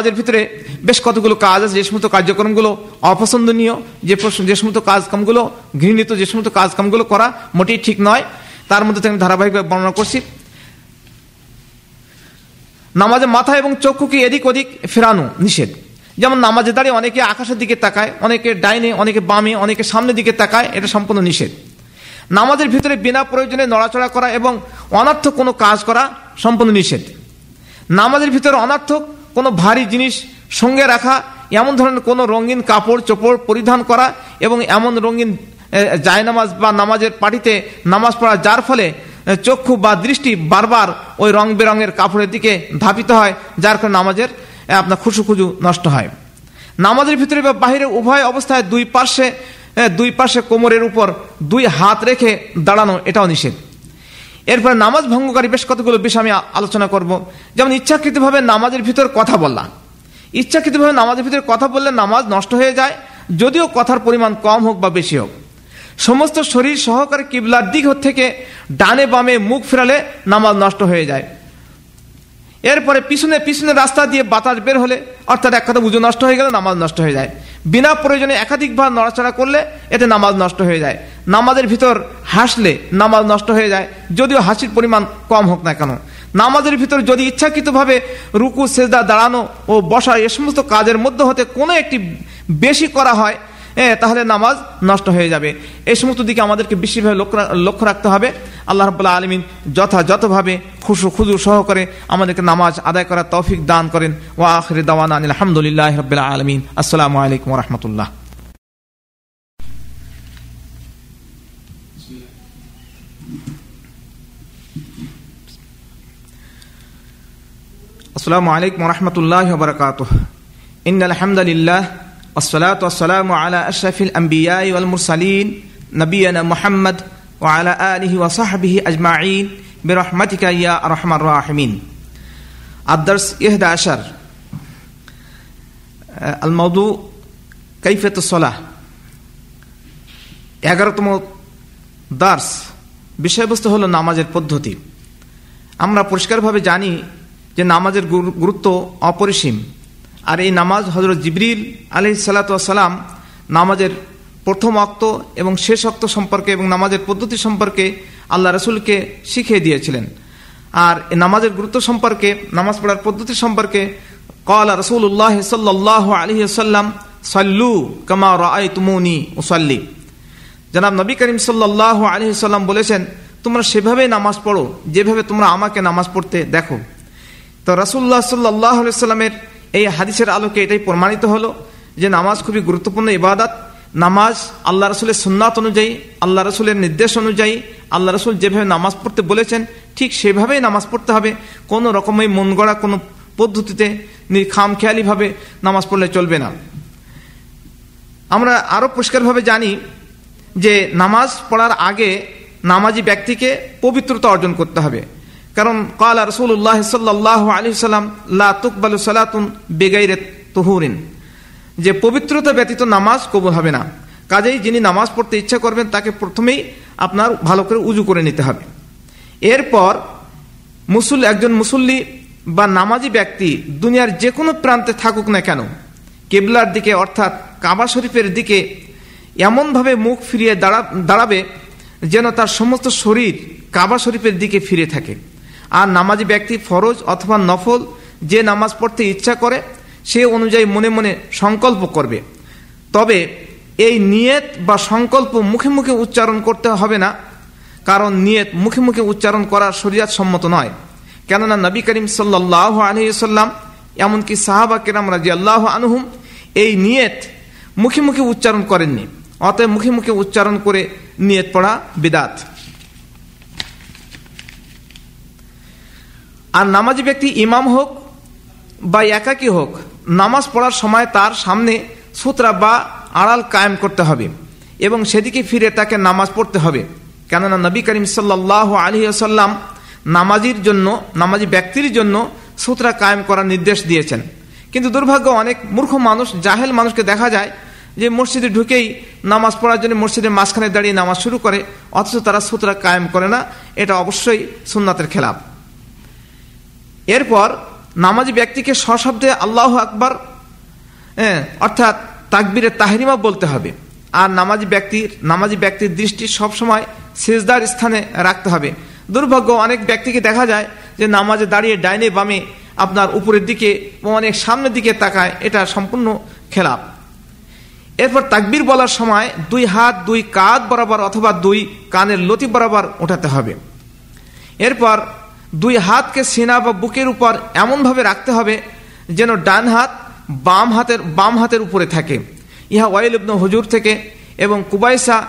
কাজের ভিতরে বেশ কতগুলো কাজ আছে, যে সমস্ত কার্যক্রমগুলো অপছন্দনীয়, যে যে সমস্ত কাজকামগুলো ঘৃণিত, যে সমস্ত কাজকামগুলো করা মোটেই ঠিক নয়। তার মধ্যে থেকে ধারাবাহিকভাবে বর্ণনা করছি। নামাজে মাথা এবং চক্ষুকে এদিক ওদিক ফেরানো নিষেধ। যেমন নামাজে দাঁড়িয়ে অনেকে আকাশের দিকে তাকায়, অনেকে ডাইনে, অনেকে বামে, অনেকে সামনের দিকে তাকায়, এটা সম্পূর্ণ নিষেধ। নামাজের ভিতরে বিনা প্রয়োজনে নড়াচড়া করা এবং অনার্থক কোনো কাজ করা সম্পূর্ণ নিষেধ। নামাজের ভিতরে অনার্থক কোনো ভারী জিনিস সঙ্গে রাখা, এমন ধরনের কোনো রঙিন কাপড় চোপড় পরিধান করা এবং এমন রঙিন জায়নামাজ বা নামাজের পাটিতে নামাজ পড়া, যার ফলে চক্ষু বা দৃষ্টি বারবার ওই রং বেরঙের কাপড়ের দিকে ধাপিত হয়, যার কারণে নামাজের আপনার খুশু খুজু নষ্ট হয়। নামাজের ভিতরে বা বাহিরে উভয় অবস্থায় দুই পার্শ্বে দুই পাশে কোমরের উপর দুই হাত রেখে দাঁড়ানো এটাও নিষেধ। এরপরে নামাজ ভঙ্গকারী বেশ কতগুলো বিষয় আমি আলোচনা করব। যেমন ইচ্ছাকৃতভাবে নামাজের ভিতর কথা বললাম ইচ্ছাকৃতভাবে নামাজের ভিতরে কথা বললে নামাজ নষ্ট হয়ে যায়, যদিও কথার পরিমাণ কম হোক বা বেশি হোক। সমস্ত শরীর সহকারে কিবলার দিক থেকে ডানে বামে মুখ ফেরালে নামাজ নষ্ট হয়ে যায়। এরপরে পিছনে পিছনে রাস্তা দিয়ে বাতাস বের হলে, অর্থাৎ এক কথা উজু নষ্ট হয়ে গেলে নামাজ নষ্ট হয়ে যায়। বিনা প্রয়োজনে একাধিকবার নড়াচড়া করলে এতে নামাজ নষ্ট হয়ে যায়। নামাজের ভিতর হাসলে নামাজ নষ্ট হয়ে যায়, যদিও হাসির পরিমাণ কম হোক না কেন। নামাজের ভিতর যদি ইচ্ছাকৃতভাবে রুকু, সেজদা, দাঁড়ানো ও বসা এ সমস্ত কাজের মধ্যে হতে কোনো একটি বেশি করা হয় হ্যাঁ তাহলে নামাজ নষ্ট হয়ে যাবে। এই সমস্ত দিকে আমাদেরকে বেশিরভাগ লক্ষ্য রাখতে হবে। আল্লাহ রবুল্লাহ আলমিন যথাযথভাবে খুশু খুজু সহকারে আমাদেরকে নামাজ আদায় করার তৌফিক দান করেন। ও আখরি দাওয়ান আনিল আলহামদুলিল্লাহ রবাহ আলমিন। আসসালামু আলাইকুম রহমতুল্লাহ। আসসালামু আলাইকুম রহমতুল্লাহ বরকাত ইন আলহামদুলিল্লাহ والصلاة والسلام على أشرف الأنبياء والمرسلين نبينا محمد وعلى آله وصحبه أجمعين برحمتك يا أرحم الراحمين الدرس إحدى عشر الموضوع كيفية الصلاة এগারোতম দার্স বিষয়বস্তু হলো নামাজের পদ্ধতি আমরা পরিষ্কারভাবে জানি যে নামাজের গুরুত্ব অপরিসীম আর এই নামাজ হজরত জিবরিল আলি সালাতাম নামাজের প্রথম অক্ত এবং শেষ অক্ত সম্পর্কে এবং নামাজের পদ্ধতি সম্পর্কে আল্লাহ রসুলকে শিখিয়ে দিয়েছিলেন। আর এই নামাজের গুরুত্ব সম্পর্কে, নামাজ পড়ার পদ্ধতি সম্পর্কে কল রসুল্লাহ সাল্লাহ আলী সাল্লাম সাল্লু কামা রায় তুমুনি ওসাল্লি জনাব নবী করিম সাল্লাহ আলী সাল্লাম বলেছেন, তোমরা সেভাবে নামাজ পড়ো, যেভাবে তোমরা আমাকে নামাজ পড়তে দেখো। তো রসুল্লাহ সাল্লাহ সাল্লামের এই হাদিসের আলোকে এটাই প্রমাণিত হলো যে নামাজ খুবই গুরুত্বপূর্ণ ইবাদত। নামাজ আল্লাহ রসুলের সুন্নাত অনুযায়ী, আল্লাহ রসুলের নির্দেশ অনুযায়ী, আল্লাহ রসুল যেভাবে নামাজ পড়তে বলেছেন, ঠিক সেভাবেই নামাজ পড়তে হবে। কোনো রকমের মন গড়া কোনো পদ্ধতিতে খামখেয়ালিভাবে নামাজ পড়লে চলবে না। আমরা আরও পরিষ্কারভাবে জানি যে নামাজ পড়ার আগে নামাজি ব্যক্তিকে পবিত্রতা অর্জন করতে হবে। কারণ কালা রসুল্লাহ সাল্লাহ আলী সাল্লাম, লা তুকবালু সালাতুন বেগাইরে তহুরিন। যে পবিত্রতা ব্যতীত নামাজ কবুল হবে না। কাজেই যিনি নামাজ পড়তে ইচ্ছা করবেন, তাকে প্রথমেই আপনার ভালো করে উজু করে নিতে হবে। এরপর মুসুল একজন মুসল্লি বা নামাজি ব্যক্তি দুনিয়ার যে কোনো প্রান্তে থাকুক না কেন, কেবলার দিকে অর্থাৎ কাবা শরীফের দিকে এমনভাবে মুখ ফিরিয়ে দাঁড়া, দাঁড়াবে যেন তার সমস্ত শরীর কাবা শরীফের দিকে ফিরে থাকে। আর নামাজি ব্যক্তি ফরজ অথবা নফল যে নামাজ পড়তে ইচ্ছা করে, সে অনুযায়ী মনে মনে সংকল্প করবে। তবে এই নিয়ত বা সংকল্প মুখে মুখে উচ্চারণ করতে হবে না, কারণ নিয়ত মুখে মুখে উচ্চারণ করা শরিয়াত সম্মত নয়। কেননা নবী করিম সাল্লাহ আলহিসাল্লাম এমনকি সাহাবা কেরাম রাজি আল্লাহ আনহুম, এই নিয়ত মুখে মুখে উচ্চারণ করেননি। অতএব মুখে মুখে উচ্চারণ করে নিয়ত পড়া বিদাত। আর নামাজি ব্যক্তি ইমাম হোক বা একাকি হোক, নামাজ পড়ার সময় তার সামনে সুতরা বা আড়াল কায়েম করতে হবে এবং সেদিকে ফিরে তাকে নামাজ পড়তে হবে। কেননা নবী করিম সাল্লাহ আলী আসাল্লাম নামাজির জন্য, নামাজি ব্যক্তির জন্য সুতরা কায়েম করার নির্দেশ দিয়েছেন। কিন্তু দুর্ভাগ্য, অনেক মূর্খ মানুষ, জাহেল মানুষকে দেখা যায় যে মসজিদে ঢুকেই নামাজ পড়ার জন্য মসজিদের মাঝখানে দাঁড়িয়ে নামাজ শুরু করে, অথচ তারা সুতরা কায়েম করে না। এটা অবশ্যই সুন্নাতের খেলাফ এরপর নামাজি ব্যক্তিকে সশব্দে আল্লাহ আকবার অর্থাৎ তাকবীরে তাহরিমা বলতে হবে। আর নামাজি ব্যক্তির নামাজি ব্যক্তির দৃষ্টি সবসময় সেজদার স্থানে রাখতে হবে। দুর্ভাগ্য, অনেক ব্যক্তিকে দেখা যায় যে নামাজে দাঁড়িয়ে ডাইনে বামে আপনার উপরের দিকে অনেক সামনের দিকে তাকায়, এটা সম্পূর্ণ খেলাপ। এরপর তাকবীর বলার সময় দুই হাত, দুই কাঁধ বরাবর অথবা দুই কানের লতি বরাবর উঠাতে হবে। এরপর দুই হাতকে সিনা বা বুকের উপর এমনভাবে রাখতে হবে যেন ডান হাত বাম হাতের বাম হাতের উপরে থাকে। ইহা ওয়াইল ইবনু হুজুর থেকে এবং কুবাইসা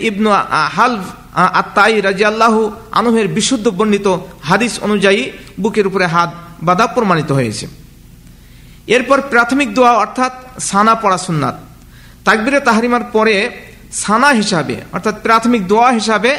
ইবনু হাল আত্মাই রাজিয়াল্লাহু আনুহের বিশুদ্ধ বর্ণিত হাদিস অনুযায়ী বুকের উপরে হাত বাধা প্রমাণিত হয়েছে। এরপর প্রাথমিক দোয়া অর্থাৎ সানা পড়া সুন্নাত। তাকবিরে তাহারিমার পরে সানা হিসাবে অর্থাৎ প্রাথমিক দোয়া হিসাবে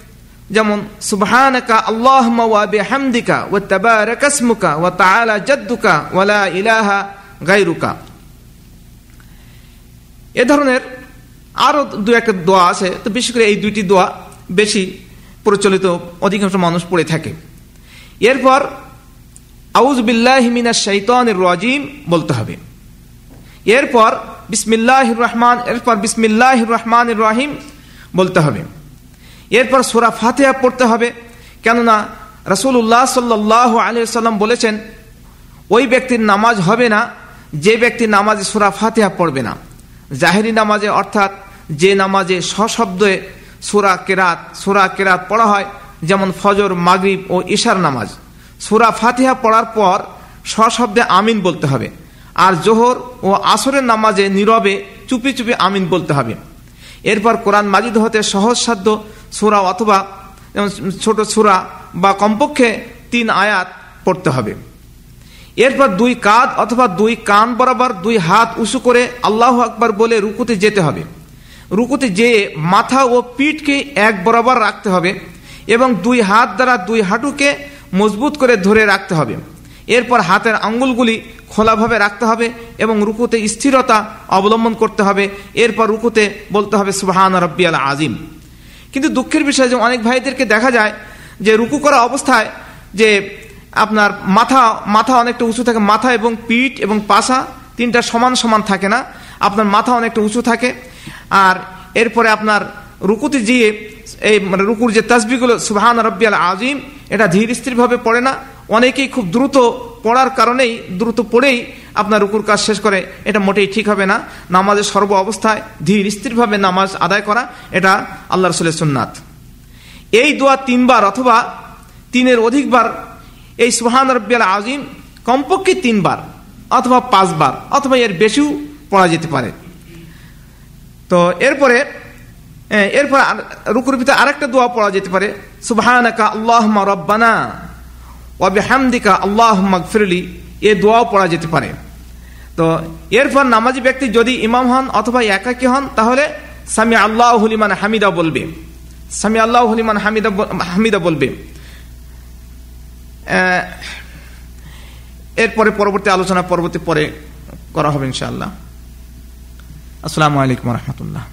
যেমন, সুবহানাকা আল্লাহুম্মা ওয়া বিহামদিকা ওয়া তাবারাকা ইসমুকা ওয়া তাআলা জাদ্দুকা ওয়া লা ইলাহা গায়রুকা। এ ধরনের আরও দু একটা দোয়া আছে, তো বিশেষ করে এই দুইটি দোয়া বেশি প্রচলিত অধিকাংশ মানুষ পড়ে থাকে। এরপর আউজ বিল্লাহ মিনাশ শাইতানির রাজিম বলতে হবে। এরপর বিসমিল্লাহ রহমান, এরপর বিসমিল্লাহ রহমান রাহিম বলতে হবে। এরপর সোরা ফাতেহা পড়তে হবে। কেননা রসুল্লাহ সাল্লাহ আলিয়াল্লাম বলেছেন, ওই ব্যক্তির নামাজ হবে না, যে ব্যক্তি নামাজে সোরা ফাতেহা পড়বে না। জাহেরি নামাজে অর্থাৎ যে নামাজে সশব্দে সুরা কেরাত সুরা কেরাত পড়া হয়, যেমন ফজর, মাগরিব ও ঈশার নামাজ। সুরা ফাতিহা পড়ার পর সশব্দে আমিন বলতে হবে। আর জোহর ও আসরের নামাজে নীরবে চুপি চুপি আমিন বলতে হবে। এরপর কোরআন মাজিদ হতে সহজ সাধ্য সুরা অথবা ছোট সুরা বা কমপক্ষে তিন আয়াত পড়তে হবে। এরপর দুই কাঁধ অথবা দুই কান বরাবর দুই হাত উঁচু করে আল্লাহ আকবার বলে রুকুতে যেতে হবে। রুকুতে যেয়ে মাথা ও পিঠকে এক বরাবর রাখতে হবে এবং দুই হাত দ্বারা দুই হাঁটুকে মজবুত করে ধরে রাখতে হবে। এরপর হাতের আঙ্গুলগুলি খোলাভাবে রাখতে হবে এবং রুকুতে স্থিরতা অবলম্বন করতে হবে। এরপর রুকুতে বলতে হবে, সুবাহান রব্বিয়াল আজিম কিন্তু দুঃখের বিষয় যে অনেক ভাইদেরকে দেখা যায় যে রুকু করা অবস্থায় যে আপনার মাথা মাথা অনেকটা উঁচু থাকে, মাথা এবং পিঠ এবং পাশা তিনটা সমান সমান থাকে না। আপনার মাথা অনেকটা উঁচু থাকে। আর এরপরে আপনার রুকুতে গিয়ে এই মানে রুকুর যে তাসবিগুলো সুবাহান রব্বিয়াল আজিম এটা ধীর স্থিরভাবে পড়ে না। অনেকেই খুব দ্রুত পড়ার কারণেই দ্রুত পড়েই আপনার রুকুর কাজ শেষ করে। এটা মোটেই ঠিক হবে না। নামাজের সর্ব অবস্থায় ধীর স্থিরভাবে নামাজ আদায় করা, এটা আল্লাহ রসুলের সুন্নাত। এই দোয়া তিনবার অথবা তিনের অধিকবার, এই সুহান রব্বিয়াল আজিম কমপক্ষে তিনবার অথবা পাঁচবার অথবা এর বেশিও পড়া যেতে পারে। তো এরপরে এরপর রুকুর ভিতরে আরেকটা দোয়া পড়া যেতে পারে, সুবহানাকা আল্লাহ রব্বানা। ওয়া আল্লাহ আল্লাহুম্মা গফিরলি, এ দোয়াও পড়া যেতে পারে। তো এরপর নামাজি ব্যক্তি যদি ইমাম হন অথবা একাকী হন, তাহলে সামি আল্লাহ হলিমান হামিদা বলবে। সামি আল্লাহ হলিমান হামিদা হামিদা বলবে। এরপরে পরবর্তী আলোচনা পরবর্তী পরে করা হবে ইনশাআল্লাহ। আসসালামু আলাইকুম রহমতুল্লাহ।